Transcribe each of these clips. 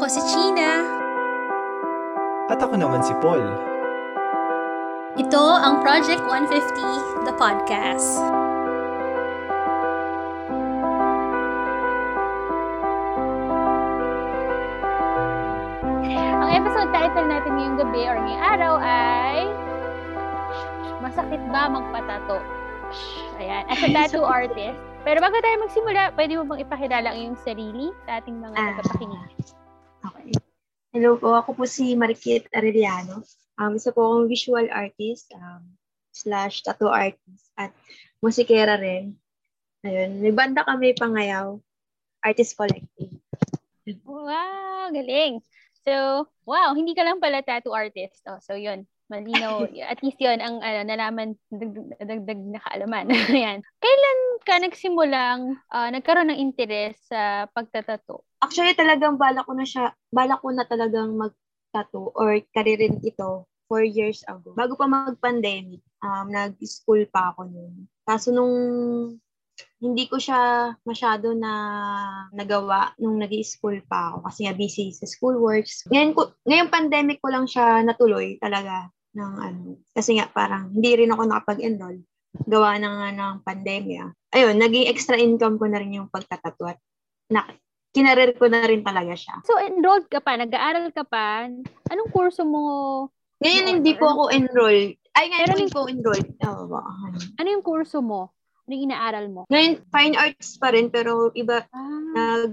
Ako si China. At ako naman si Paul. Ito ang Project 150, the podcast. Ang episode title natin ngayong gabi or ngayong araw ay Masakit ba magpatato? Ayan. As a tattoo artist. Pero bago tayo magsimula, pwede mo bang ipakilala ang iyong sarili sa ating mga Ah. tagapakinig? Hello po, ako po si Marikit Arellano. Um, isa po akong visual artist um, slash tattoo artist at musikera rin. Ayun, may banda kami pangayaw, Artist Collective. Wow, galing. So, wow, hindi ka lang pala tattoo artist. Oh, so yun, malinaw. At least yun ang ano, nalaman, dagdag, dagdag na kaalaman. Ayan. Kailan ka nagsimulang ah, nagkaroon ng interes sa pagtatato? Actually, talagang balak ko na siya, balak ko na talagang mag-tattoo or karirin ito four years ago. Bago pa mag-pandemic, um, nag-school pa ako noon. Kaso nung hindi ko siya masyado na nagawa nung nag school pa ako kasi nga busy sa school works. Ngayon, ko, ngayong pandemic ko lang siya natuloy talaga ng ano. Kasi nga parang hindi rin ako nakapag-enroll gawa ng, ng pandemya. Ayun, naging extra income ko na rin yung pagtatato at na, kinarir ko na rin talaga siya. So, enrolled ka pa, nag-aaral ka pa. Anong kurso mo? Ngayon, hindi po ano? ako enrolled. Ay, ngayon Pero hindi po enrolled. Ba? ano. Yung kurso mo? Ano yung inaaral mo? Ngayon, fine arts pa rin, pero iba, Ah.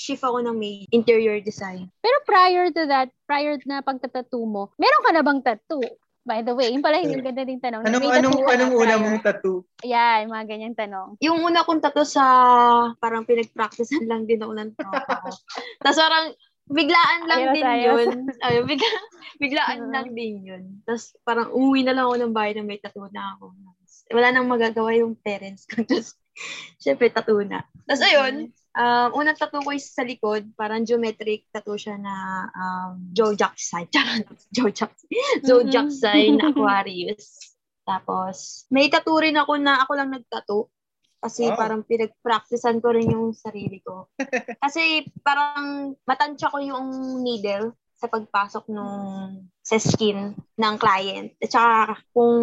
Nag-shift ako ng may interior design. Pero prior to that, prior na pagtatattoo mo, meron ka na bang tattoo? By the way, yung pala yung ganda din tanong. Anong, May anong, tattoo anong una mong tattoo? Yan, mga ganyang tanong. Yung una kong tattoo sa, parang pinag-practicean lang din ako ng tropa ko. Tapos parang, biglaan lang Ayos, din ayos. yun. Ay, bigla, biglaan lang din yun. Tapos parang umuwi na lang ako ng bahay na may tattoo na ako. Wala nang magagawa yung parents ko. Tapos, syempre, tattoo na. Tapos ayun, um, unang tattoo ko is sa likod. Parang geometric tattoo siya na um, Zodiac sign. Zodiac, Zodiac Mhm. sign Aquarius. Tapos, may tattoo rin ako na ako lang nagtattoo. Kasi Wow. parang pinag-practicean ko rin yung sarili ko. Kasi parang matansya ko yung needle sa pagpasok nung sa skin ng client. At saka kung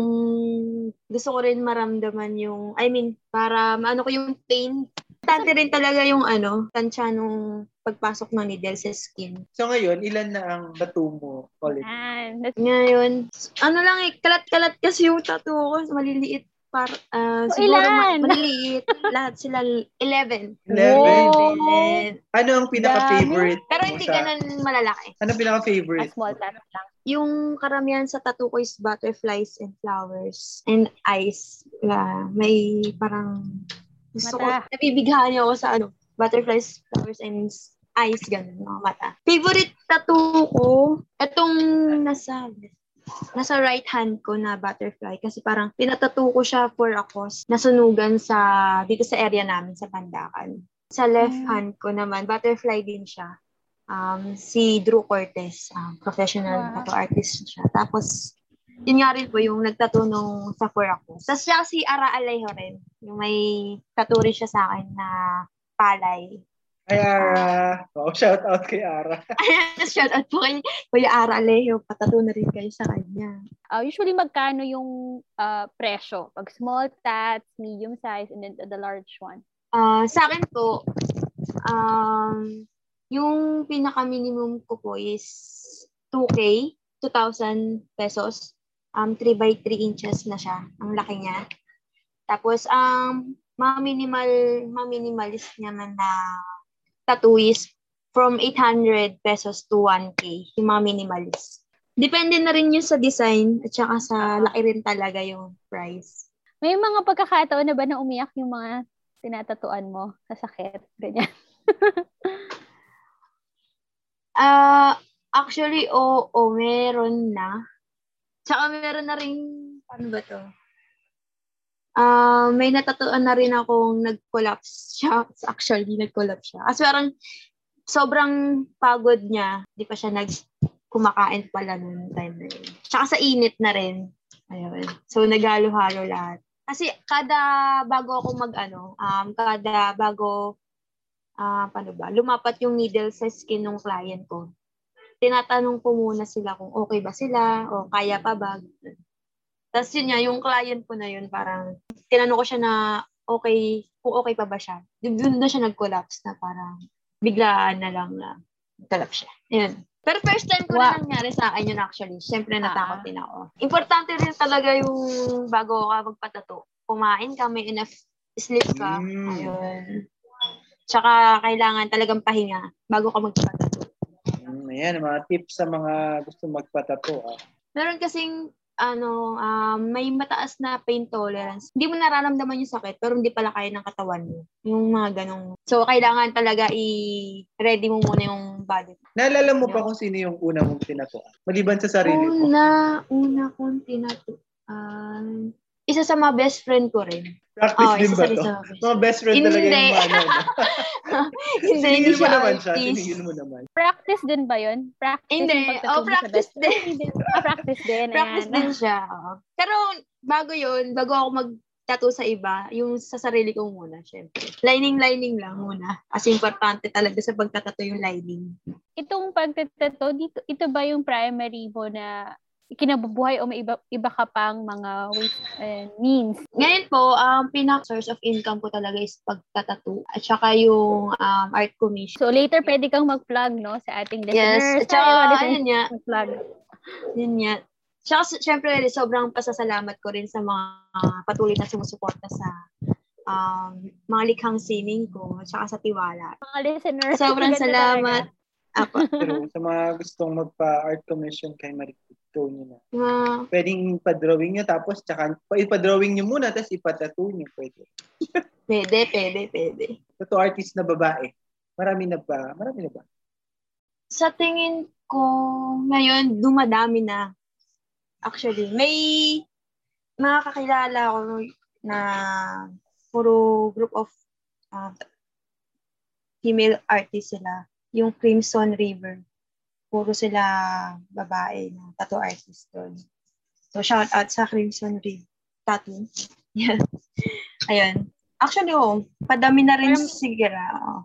gusto ko rin maramdaman yung, I mean, para maano ko yung pain. Tante rin talaga yung ano, tansya nung pagpasok ng needle sa skin. So ngayon, ilan na ang tattoo mo? Yan. That's- Ngayon, ano lang eh, kalat-kalat kasi yung tattoo ko, maliliit. Par, ah, So, siguro ilan? maliliit. Lahat sila 11. 11? Wow. 11. Ano ang pinaka-favorite Pero hindi sa- ganun malalaki. Ano ang A pinaka-favorite? small tattoo lang. Yung karamihan sa tattoo ko is butterflies and flowers and eyes. Yeah, may parang gusto Mata. ko, nabibighan niya ako sa ano, butterflies, flowers, and eyes, ganun, mga mata. Favorite tattoo ko, itong nasa nasa right hand ko na butterfly kasi parang pinatattoo ko siya for a cause nasunugan sa dito sa area namin sa Pandakan. Sa left Mm. hand ko naman, butterfly din siya. Um, si Drew Cortez, um, professional Wow. tattoo artist siya. Tapos, yun nga rin po yung nagtattoo nung sa for a cause. Tapos siya si Ara Alejo rin. Yung may tattoo rin siya sa akin na palay. Ay, Ara. Oh, shout out kay Ara. Ayan, shout out po kay Kuya Ara Alejo. Patattoo na rin kayo sa kanya. Ah, usually, magkano yung ah, presyo? Pag small tats, medium size, and then the large one. Ah, sa akin po, um, yung pinaka-minimum ko po is 2K, 2,000 pesos. Um, 3 by 3 inches na siya. Ang laki niya. Tapos, ang um, ma-minimal, ma-minimalist naman na tattoo is from 800 pesos to 1K, yung mga minimalist. Depende na rin yun sa design at saka sa laki rin talaga yung price. May mga pagkakataon na ba na umiyak yung mga tinatatuan mo sa sakit? Ganyan. Ah, actually, oo, oh, meron na. Tsaka meron na rin, ano ba to? Ah, may natatuan na rin akong nag-collapse siya. Actually, nag-collapse siya. Kasi parang sobrang pagod niya. Di pa siya nag kumakain pala noon time na yun. Tsaka sa init na rin. Ayun. So, naghalo-halo lahat. Kasi kada bago ako mag ano, um, kada bago ah paano ba, lumapat yung needle sa skin ng client ko, tinatanong ko muna sila kung okay ba sila o kaya pa ba. Tapos yun nga, yung client ko na yun, parang tinanong ko siya na okay, kung okay pa ba siya. Doon na siya nag-collapse na parang biglaan na lang na collapse siya. Yun. Pero first time ko Wow. na nangyari sa akin yun actually. Siyempre natakot Ah. din ako. Importante rin talaga yung bago ka magpatato. Kumain ka, may enough sleep ka. Mm. Ayun. Tsaka kailangan talagang pahinga bago ka magpatato. Mm, ayan, mga tips sa mga gusto magpatato. Ah. Meron kasing ano, um, may mataas na pain tolerance. Hindi mo nararamdaman yung sakit, pero hindi pala kaya ng katawan mo. Yung mga ganong. So, kailangan talaga i-ready mo muna yung body. Naalala mo pa kung sino yung una mong tinatuan? Maliban sa sarili mo. Una, una kong tinatuan. isa sa mga best friend ko rin. Practice Oh, din ba to? Mga best friend talaga Hindi. yung ano. no? hindi, hindi siya naman siya. artist. Siningil mo naman. Practice din ba yun? Practice Hindi. Oh, practice din. Ah, practice din. Practice din siya. oo. Pero bago yun, bago ako mag tattoo sa iba, yung sa sarili ko muna, syempre. Lining-lining lang muna. Kasi importante talaga sa pagtatato yung lining. Itong pagtatato, dito, ito ba yung primary mo na kinabubuhay o may iba, iba ka pang mga ways and means? Ngayon po, ang pinaka source of income ko talaga is pagtatato. At saka yung um, art commission. So later pwede kang mag-plug no sa ating Yes. listeners. At saka, ayun listeners, nga, mag-plug. yun nga. Tsaka, syempre, sobrang pasasalamat ko rin sa mga patuloy na sumusuporta sa um, mga likhang sining ko at saka sa tiwala. Mga listeners. Sobrang salamat. Apo. Pero sa mga gustong magpa-art commission kay Marikit, go nyo na. Mga Pwedeng ipa-drawing nyo tapos tsaka pa- ipa-drawing nyo muna tapos ipa-tattoo nyo. Pwede. Pwede, pwede, pwede. Tattoo artist na babae. Marami na ba? Marami na ba? Sa tingin ko, ngayon, dumadami na. Actually, may mga kakilala ko na puro group of uh, female artists sila. Yung Crimson River. Puro sila babae na tattoo artist doon. So, shout out sa Crimson River Tattoo. Yan. Ayun. Actually, oh, padami na rin Parang- sigara. Oh.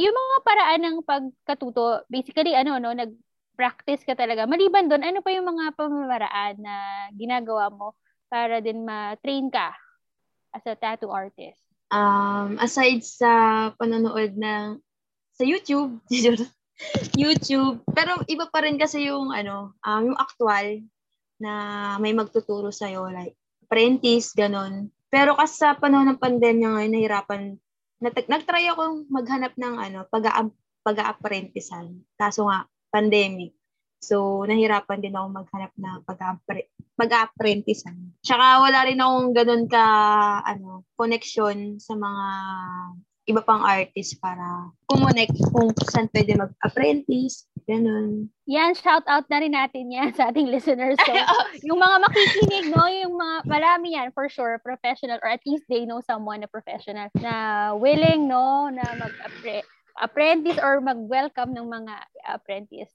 Yung mga paraan ng pagkatuto, basically ano no, nag-practice ka talaga. Maliban doon, ano pa yung mga pamamaraan na ginagawa mo para din ma-train ka as a tattoo artist? um, aside sa panonood ng sa YouTube, YouTube, pero iba pa rin kasi yung ano, um, yung actual na may magtuturo sa like apprentice ganon. Pero kasi sa panahon ng pandemya ngayon nahirapan nat- nagtry ako maghanap ng ano pag pag-apprenticean. Kaso nga pandemic. So nahirapan din ako maghanap na pag-appre- pag-apprenticean. Tsaka wala rin akong ganun ka ano connection sa mga iba pang artist para kumonect kung saan pwede mag-apprentice, ganun. Yan, shout out na rin natin yan sa ating listeners. So, yung mga makikinig, no, yung mga, marami yan for sure, professional, or at least they know someone na professional na willing, no, na mag-apprentice or mag-welcome ng mga apprentice.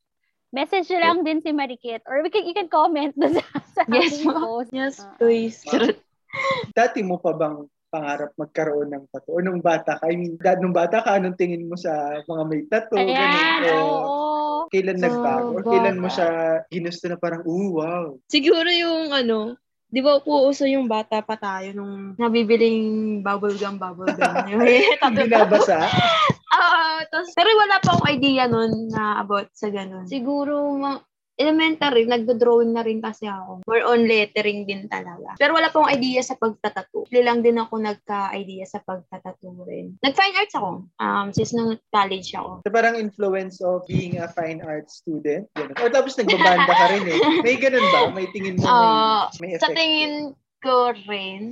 Message nyo lang din si Marikit or we can, you can comment doon sa, sa Yes, post. Yes, Ah. please. Dati mo pa bang pangarap magkaroon ng tattoo? O nung bata ka? I mean, dad, nung bata ka, anong tingin mo sa mga may tattoo? Ayan, ganun? Oo. kailan So, nagbago? Or kailan mo siya ginusto na parang, ooh, wow. Siguro yung ano, di ba po uso yung bata pa tayo nung nabibiling bubble gum, bubble gum. Yung tattoo. Binabasa? Ah, tapos, pero wala pa akong idea nun na about sa ganun. Siguro, ma- elementary, nagdo-drawing na rin kasi ako. More on lettering din talaga. Pero wala pa akong idea sa pagtatato. Hindi lang din ako nagka-idea sa pagtatato rin. Nag-fine arts ako. Um, since nung college ako. So parang influence of being a fine art student? Ganun. O tapos nagbabanda ka rin eh. May ganun ba? May tingin mo may, Ah, may Sa effect? tingin ko rin.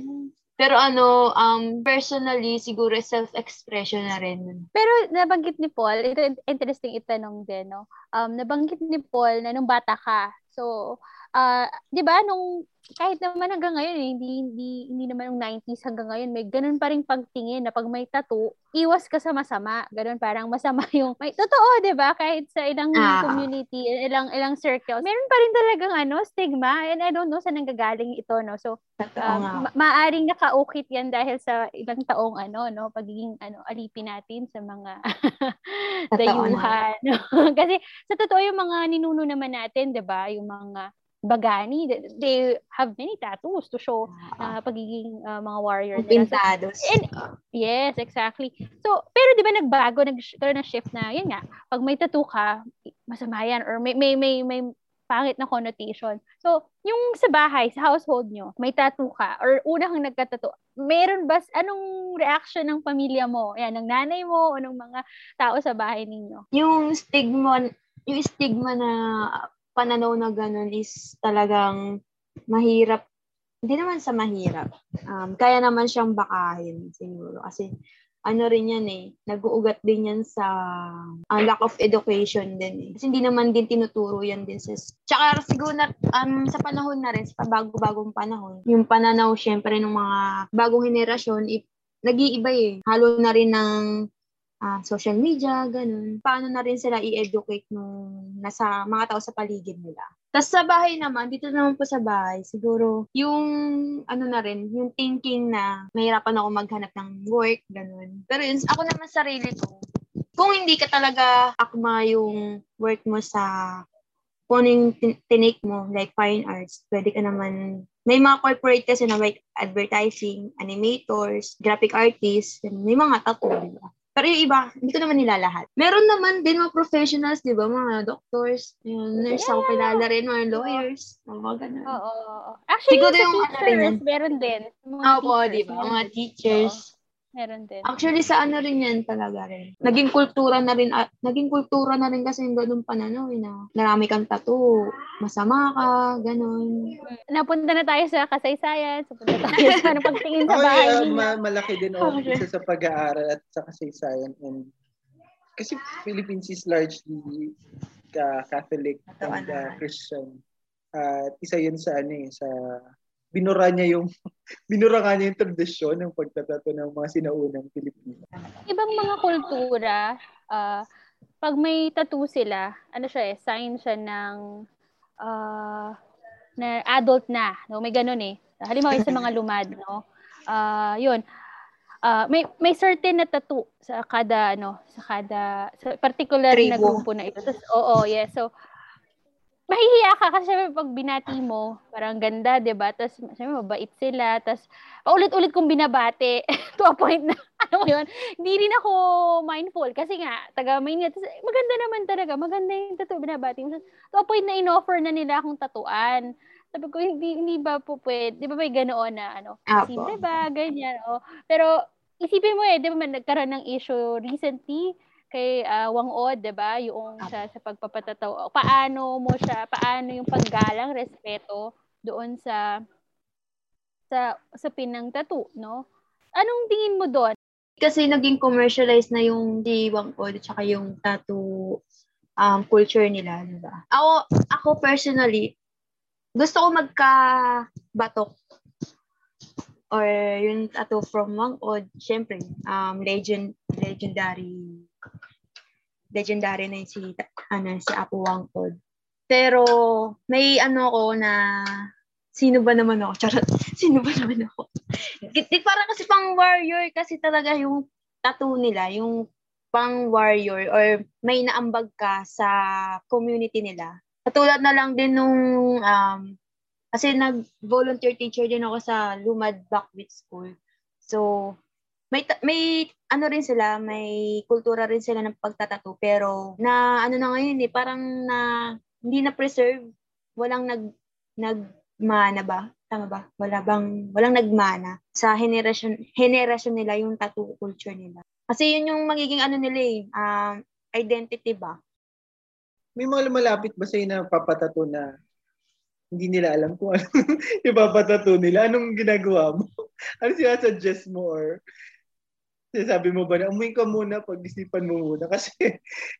Pero ano, um, personally, siguro self-expression na rin. Pero nabanggit ni Paul, ito interesting itanong din, no? Um, nabanggit ni Paul na nung bata ka, so, ah, 'di ba nung kahit naman hanggang ngayon eh, hindi hindi hindi naman ng 90s hanggang ngayon may ganun pa ring pagtingin na pag may tattoo, iwas ka sa masama. Ganun parang masama yung may totoo, 'di ba? Kahit sa ilang Ah. community, ilang ilang circles, meron pa rin talagang ano, stigma and I don't know saan nanggagaling ito, no. So, Totoo um, nga. ma- maaring nakaukit 'yan dahil sa ilang taong ano, no, pagiging ano, alipin natin sa mga dayuhan. Kasi sa totoo yung mga ninuno naman natin, 'di ba? Yung mga bagani, they- they have many tattoos to show Ah, uh, pagiging uh, mga warrior nila. So, pintados. and, yes, exactly. So, pero 'di ba nagbago, nagkaroon ng shift na, yun nga, pag may tattoo ka, masama yan or may may may may pangit na connotation. So, yung sa bahay, sa household nyo, may tattoo ka or una kang nagkatattoo, meron ba, anong reaction ng pamilya mo? Yan, ng nanay mo o ng mga tao sa bahay ninyo? yung stigma, yung stigma na pananaw na ganun is talagang mahirap. Hindi naman sa mahirap. Um, kaya naman siyang bakahin siguro. Kasi ano rin yan eh, nag-uugat din yan sa ah, lack of education din eh. Kasi hindi naman din tinuturo yan din sa... Tsaka siguro na, um, sa panahon na rin, sa bago-bagong panahon, yung pananaw syempre ng mga bagong henerasyon, i- nag-iiba eh. Halo na rin ng ah, social media, ganun. Paano na rin sila i-educate nung nasa mga tao sa paligid nila. Tapos sa bahay naman, dito naman po sa bahay, siguro yung ano na rin, yung thinking na mahirapan ako maghanap ng work, ganun. Pero yun, ako naman sarili ko, kung hindi ka talaga akma yung work mo sa kung ano yung tin- tinake mo, like fine arts, pwede ka naman, may mga corporate kasi na like advertising, animators, graphic artists, may mga tattoo, di? Pero yung iba, hindi ko naman nilalahat. Meron naman din mga professionals, di ba? Mga doctors, yung nurse ako Yeah. kilala rin, mga lawyers, mga ganun. Oo. oo. Actually, Siguro yung ano rin teachers, yan. meron din. Mga Opo, teachers, di ba? Mga teachers. Meron din. Actually, sa ano rin yan talaga rin. Naging kultura na rin, ah, naging kultura na rin kasi yung ganun pananaw, eh, na marami kang tattoo, masama ka, ganun. Napunta na tayo sa kasaysayan, sa punta tayo sa ano, pagtingin sa Oh, bahay yeah, ninyo. ma- malaki din oh, Okay. isa sa pag-aaral at sa kasaysayan and kasi Philippines is largely ka Catholic and uh. Christian. At isa yun sa ano eh, sa binura niya yung binura nga niya yung tradisyon ng pagtatato ng mga sinaunang Pilipino. Ibang mga kultura, ah, pag may tattoo sila, ano siya eh, sign siya ng ah, na adult na. No? May ganun eh. Halimbawa sa mga lumad, no? Ah, yun. Ah, may may certain na tattoo sa kada ano, sa kada sa particular na Tribo. grupo na ito. Tapos, oo, yes. So, mahihiya ka kasi pag binati mo, parang ganda, 'di ba? Tapos syempre mabait sila, tapos paulit-ulit kong binabati to a point na ano mo 'yun, hindi rin ako mindful kasi nga taga Maynila, tapos, maganda naman talaga, maganda yung tattoo binabati mo. To a point na inoffer na nila akong tatuan. Sabi ko, hindi, hindi ba po pwede, di ba may ganoon na ano, simple ba, ganyan, oh. Pero, isipin mo eh, di ba man nagkaroon ng issue recently kay ah, Wang Od, di ba? Yung sa, sa pagpapatataw. Paano mo siya, paano yung paggalang, respeto doon sa sa sa pinang tattoo, no? Anong tingin mo doon? Kasi naging commercialized na yung diwang ko at saka yung tattoo um, culture nila, di ba? Ako, ako personally, gusto ko magka-batok or yung tattoo from Wang Od, syempre, um, legend, legendary, legendary na yun si, ano, si Apo Wang Od. Pero, may ano ko na, sino ba naman ako? Charot, sino ba naman ako? Di, parang kasi pang warrior kasi talaga yung tattoo nila, yung pang warrior or may naambag ka sa community nila. Katulad na lang din nung um, kasi nag-volunteer teacher din ako sa Lumad Backwit School. So, may may ano rin sila, may kultura rin sila ng pagtatato pero na ano na ngayon eh, parang na hindi na preserve, walang nag nagmana ba? Tama ba? Wala bang walang nagmana sa henerasyon henerasyon nila yung tattoo culture nila. Kasi yun yung magiging ano nila eh, um, identity ba? May mga lumalapit ba sa'yo na papatato na hindi nila alam kung ano ipapatato nila? Anong ginagawa mo? ano sinasuggest mo? Or... Sabi mo ba na umuwi ka muna pag isipan mo muna kasi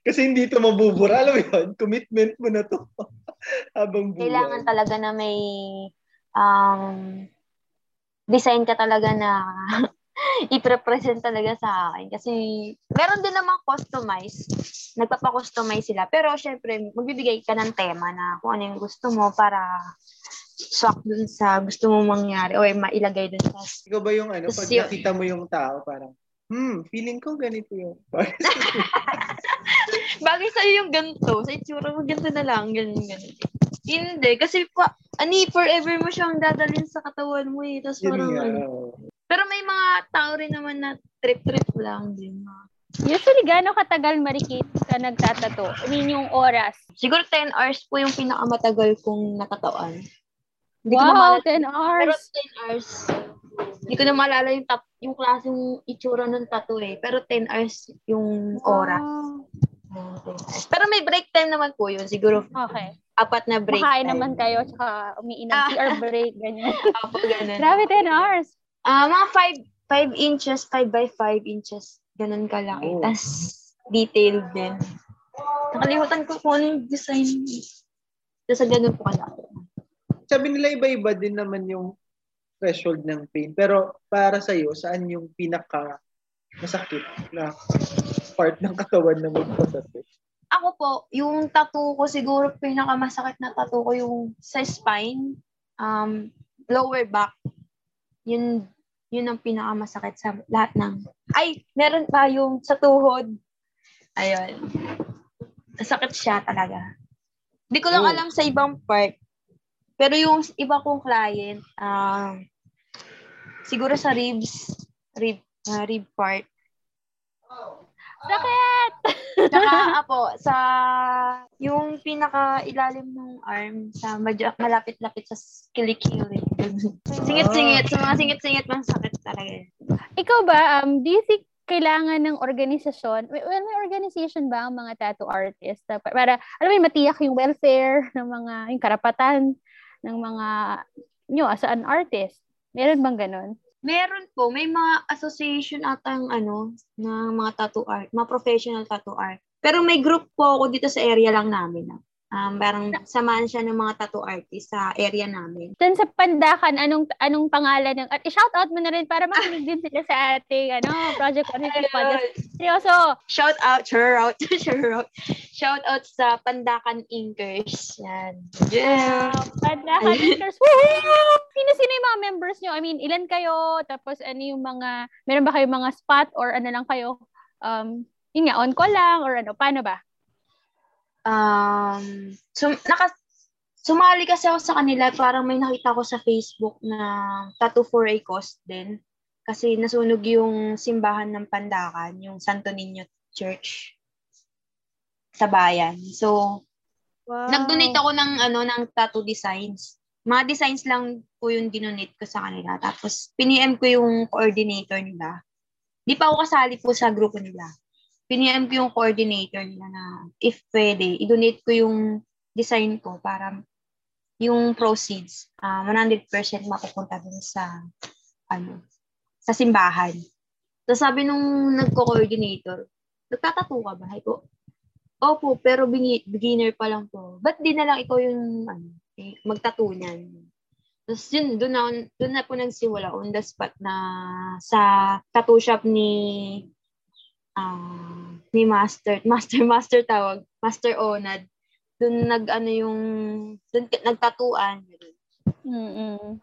kasi hindi to mabubura alam mo yun commitment mo na to habang buhay Kailangan talaga na may um, design ka talaga na i-represent talaga sa akin. Kasi meron din namang customize. Nagpapa-customize sila. Pero syempre, magbibigay ka ng tema na kung ano yung gusto mo para swak dun sa gusto mo mangyari o mailagay dun sa ikaw ba yung ano pag nakita mo yung tao parang hmm feeling ko ganito yung bagay sa'yo yung ganito. Sa itsura mo, ganito na lang. Ganun, ganun. Hindi. Kasi pa, ani, forever mo siyang dadalhin sa katawan mo eh. Tapos yun parang, nga ano. Pero may mga tao rin naman na trip-trip lang din. Usually, gaano katagal marikit ka nagtatato? I mean, yung oras. Siguro 10 hours po yung pinakamatagal kong natatawan. Hindi ko na Wow, maalala. 10 Pero hours. 10 hours. Hindi ko na maalala yung, tat, yung klaseng itsura ng tattoo eh. Pero 10 hours yung oras. Wow. Pero may break time naman po yun. Siguro Okay. apat na break Makain time. naman kayo, tsaka umiinom. Ah. CR break, ganyan. Apo, ganun. Grabe, 10 hours. Ah, mga 5 5 inches, 5 by 5 inches. Ganun kalaki. Oh. Tapos, detailed din. Nakalimutan ko kung ano yung design. Tapos, ganun po kalaki. sabi nila iba-iba din naman yung threshold ng pain pero para sa iyo saan yung pinaka masakit na part ng katawan na magpatato Ako po, yung tattoo ko siguro pinakamasakit na tattoo ko yung sa spine, um, lower back. Yun, yun ang pinakamasakit sa lahat ng... Ay, meron pa yung sa tuhod. Ayun. Masakit siya talaga. Hindi ko lang Oh. alam sa ibang part. Pero yung iba kong client, um, siguro sa ribs, rib, ah, rib part. Sakit! Tsaka, apo, sa yung pinaka-ilalim ng arm, sa madya- malapit-lapit sa kilikili. Singit-singit. Sa mga singit-singit, mang sakit talaga. Ikaw ba, um, do you think kailangan ng organisasyon, well, may organization ba ang mga tattoo artist na pa- para, alam mo matiyak yung welfare ng mga, yung karapatan ng mga, nyo as an artist? Meron bang ganun? Meron po, may mga association atang ano, ng mga tattoo art, mga professional tattoo art. Pero may group po ako dito sa area lang namin. Um, parang samahan siya ng mga tattoo artist sa area namin. Dun sa Pandakan, anong anong pangalan ng, at i-shout out mo na rin para makinig din sila sa ating, ano, Project 150 Podcast. Seryoso! Shout out, shout out, shout out. Shout out sa Pandakan Inkers. Yan. Yeah. Wow, Pandakan Inkers. Woohoo! Sino-sino yung mga members nyo? I mean, ilan kayo? Tapos ano yung mga, meron ba kayong mga spot or ano lang kayo? Um, yun nga, on call lang or ano, paano ba? Um, sum, naka, sumali kasi ako sa kanila, parang may nakita ko sa Facebook na tattoo for a cost din. Kasi nasunog yung simbahan ng Pandakan, yung Santo Niño Church sa bayan. So, Wow. nag-donate ako ng ano ng tattoo designs. Mga designs lang po yung dinonate ko sa kanila. Tapos, piniem ko yung coordinator nila. Di pa ako kasali po sa grupo nila. Piniem ko yung coordinator nila na if pwede, i-donate ko yung design ko para yung proceeds, ah 100% mapupunta dun sa ano, sa simbahan. Tapos sabi nung nagko-coordinator, nagtatato ka ba? Ko, Opo, pero beginner pa lang po. Ba't di na lang ikaw yung ano, eh, magtattoo niyan? Tapos yun, doon na, doon na po nagsimula on the spot na sa tattoo shop ni ah, ni Master, Master, Master tawag, Master Onad. Doon nag, ano yung, doon nagtatuan. Mm-mm.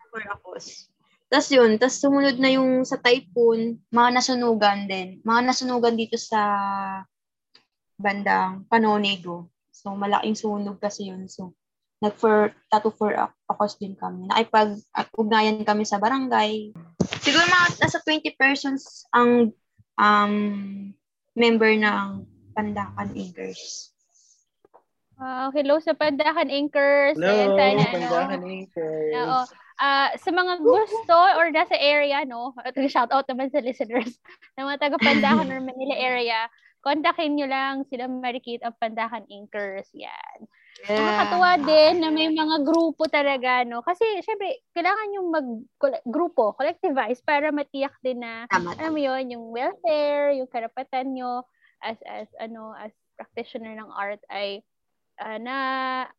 Tapos yun, tapos sumunod na yung sa typhoon, mga nasunugan din. Mga nasunugan dito sa bandang Panonigo. So, malaking sunog kasi yun. So, nag for tattoo for Akos din kami. Nakipag-ugnayan kami sa barangay. Siguro mga nasa 20 persons ang um, member ng Pandakan Acres. Wow, hello sa Pandakan Anchors. hello Ayan, sana, ano, pandahan anchors Oo. Ah, sa mga gusto or nasa area, no? At shout out naman sa listeners ng mga taga Pandakan or Manila area. Kontakin nyo lang sila Marikit of Pandakan Anchors. Yan. Nakakatuwa din na may mga grupo talaga, no? Kasi, syempre, kailangan yung mag-grupo, collectivize, para matiyak din na, Tama. alam mo yun, yung welfare, yung karapatan nyo as, as, ano, as practitioner ng art ay uh, na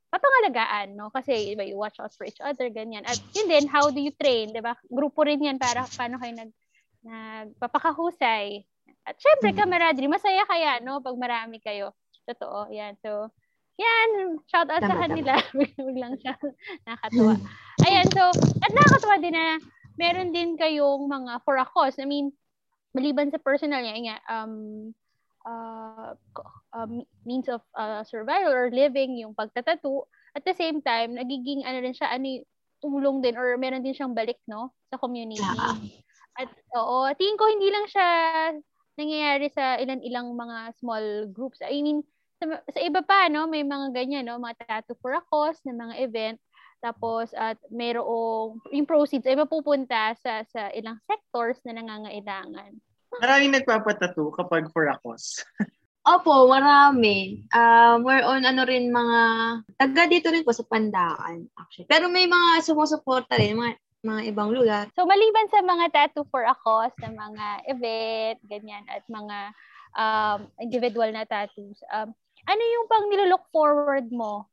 papangalagaan, no? Kasi, diba, you watch out for each other, ganyan. At yun din, how do you train, diba? Grupo rin yan para paano kayo nag, nagpapakahusay. At syempre, Mm. kamaradri, masaya kaya, no? Pag marami kayo. Totoo, yan. So, yan, shout out sa kanila. Biglang siya nakakatuwa. Ayan, so, at nakakatuwa din na meron din kayong mga for a cause. I mean, maliban sa personal niya, um, uh, um, means of uh, survival or living, yung pagtatato, at the same time, nagiging ano rin siya, ano, tulong din or meron din siyang balik, no, sa community. Ah. At oo, tingin ko hindi lang siya nangyayari sa ilan-ilang mga small groups. I mean, sa, sa iba pa, no, may mga ganyan, no, mga tattoo for a cause na mga event. Tapos, at mayroong, yung proceeds ay mapupunta sa, sa ilang sectors na nangangailangan. Maraming nagpapatato kapag for a cause. Opo, marami. Um, we're on ano rin mga, taga dito rin po sa Pandaan, actually. Pero may mga sumusuporta rin, mga, mga ibang lugar. So, maliban sa mga tattoo for a cause, na mga event, ganyan, at mga um, individual na tattoos, um, ano yung pang nilook forward mo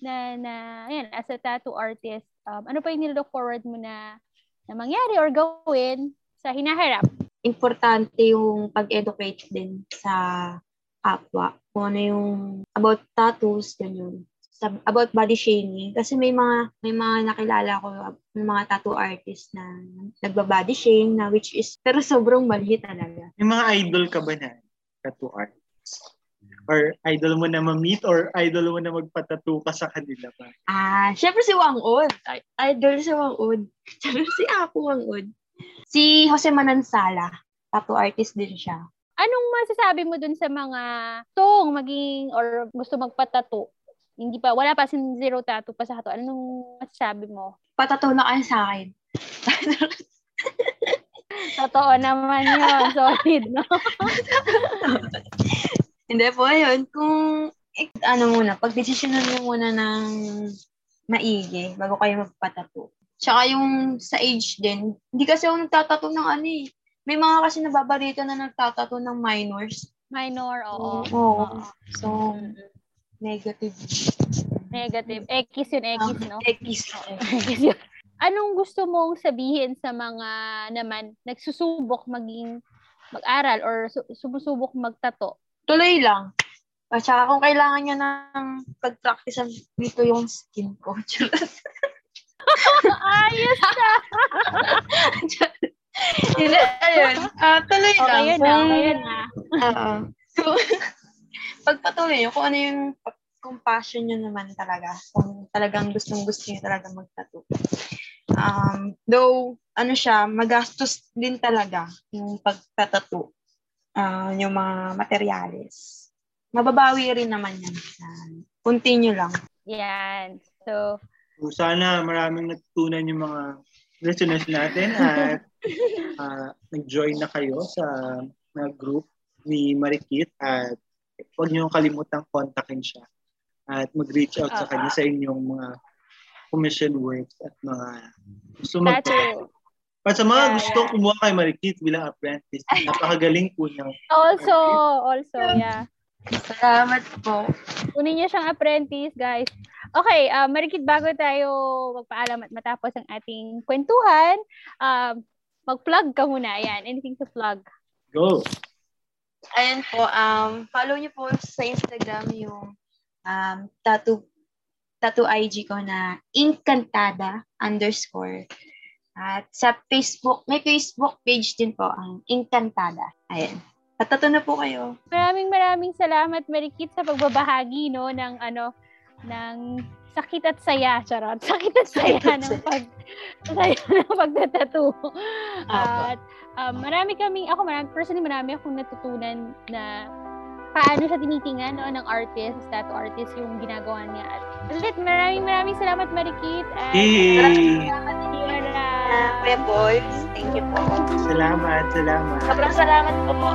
na, na ayan, as a tattoo artist, um, ano pa yung nilook forward mo na, na mangyari or gawin sa hinaharap? Importante yung pag-educate din sa kapwa. Kung ano yung about tattoos, ganyan. Sa, about body shaming. Kasi may mga, may mga nakilala ko, may mga tattoo artist na nagbabody shame na which is, pero sobrang mali talaga. Yung mga idol ka ba na tattoo artists? Or idol mo na ma-meet or idol mo na magpatattoo ka sa kanila ba? Ah, syempre si Wang Od. Idol si Wang Od. Syempre si Apo Wang Od. Si Jose Manansala. Tattoo artist din siya. Anong masasabi mo dun sa mga tong maging or gusto magpatato? Hindi pa, wala pa sin zero tattoo pa sa tattoo. Anong masasabi mo? Patato na kayo sa akin. Totoo naman yun. Solid, no? Hindi po, ayun. Kung, eh, ano muna, pagdesisyonan mo muna ng maigi bago kayo magpatato. Tsaka yung sa age din, hindi kasi ako nagtatato ng ano eh. May mga kasi nababalita na nagtatato ng minors. Minor, oo. Oo. So, negative. Negative. X yun, X, no? Ekis. X yun. Anong gusto mong sabihin sa mga naman nagsusubok maging mag-aral or su- sumusubok magtato? Tuloy lang. At saka kung kailangan nyo ng pag-practice dito yung skin ko. Ayos na! Hindi, ayun. Ah, tuloy lang. Okay, yun na. Kung- Okay, yun na. Pagpatuloy nyo, kung ano yung kung passion nyo naman talaga, kung talagang gustong gusto nyo talaga magtattoo. Um, though, ano siya, magastos din talaga yung pagtatattoo. Ah, yung mga materyales. Mababawi rin naman yan. Continue lang. Yan. So, So, sana maraming natutunan yung mga listeners natin at ah, nag-join na kayo sa mga group ni Marikit at huwag niyo kalimutang kontakin siya at mag-reach out sa Ah. kanya sa inyong mga commission works at mga gusto mag. At sa mga Yeah, gusto yeah. kumuha kay Marikit bilang apprentice, napakagaling po niya. Also, also, yeah. Salamat po. Kunin niyo siyang apprentice, guys. Okay, uh, Marikit, bago tayo magpaalam at matapos ang ating kwentuhan, um, mag-plug ka muna. Ayan, anything to plug? Go! Ayan po, um, follow niyo po sa Instagram yung um, tattoo, tattoo IG ko na Incantada underscore. At sa Facebook, may Facebook page din po ang Incantada. Ayan. Patato na po kayo. Maraming maraming salamat, Marikit, sa pagbabahagi no, ng ano, ng sakit at saya, charot. Sakit at saya Sakit at ng pag saya ng pagtatato. At um, marami kaming, ako marami, personally marami akong natutunan na paano siya tinitingnan no, ng artist, tattoo artist, yung ginagawa niya. At ulit, maraming maraming salamat, Marikit. At Yay! Salamat din. Kuya Boys, thank you po. Salamat, salamat. Sobrang salamat po po.